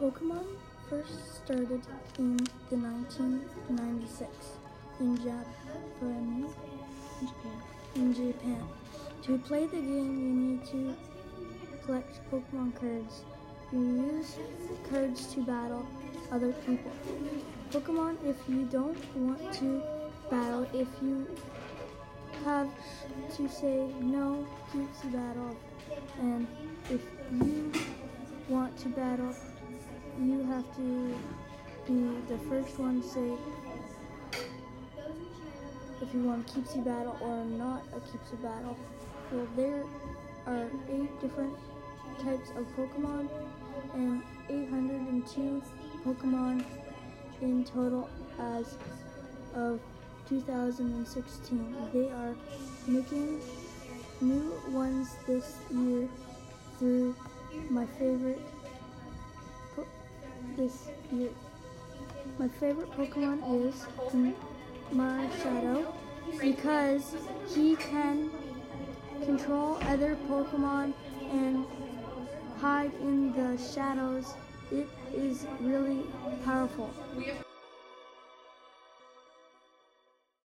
Pokemon first started in the 1996 in Japan. Japan. In Japan. To play the game, you need to collect Pokemon cards. You use cards to battle other people. Pokemon, if you don't want to battle, if you have to say no, keeps the battle. And if you want to battle, you have to be the first one to say if you want a keepsy battle or not a keepsy battle. Well, there are eight different types of Pokemon and 802 Pokemon in total as of 2016. They are making new ones this year through my favorite this year. My favorite Pokemon is my Shadow because he can control other Pokemon and hide in the shadows. It is really powerful.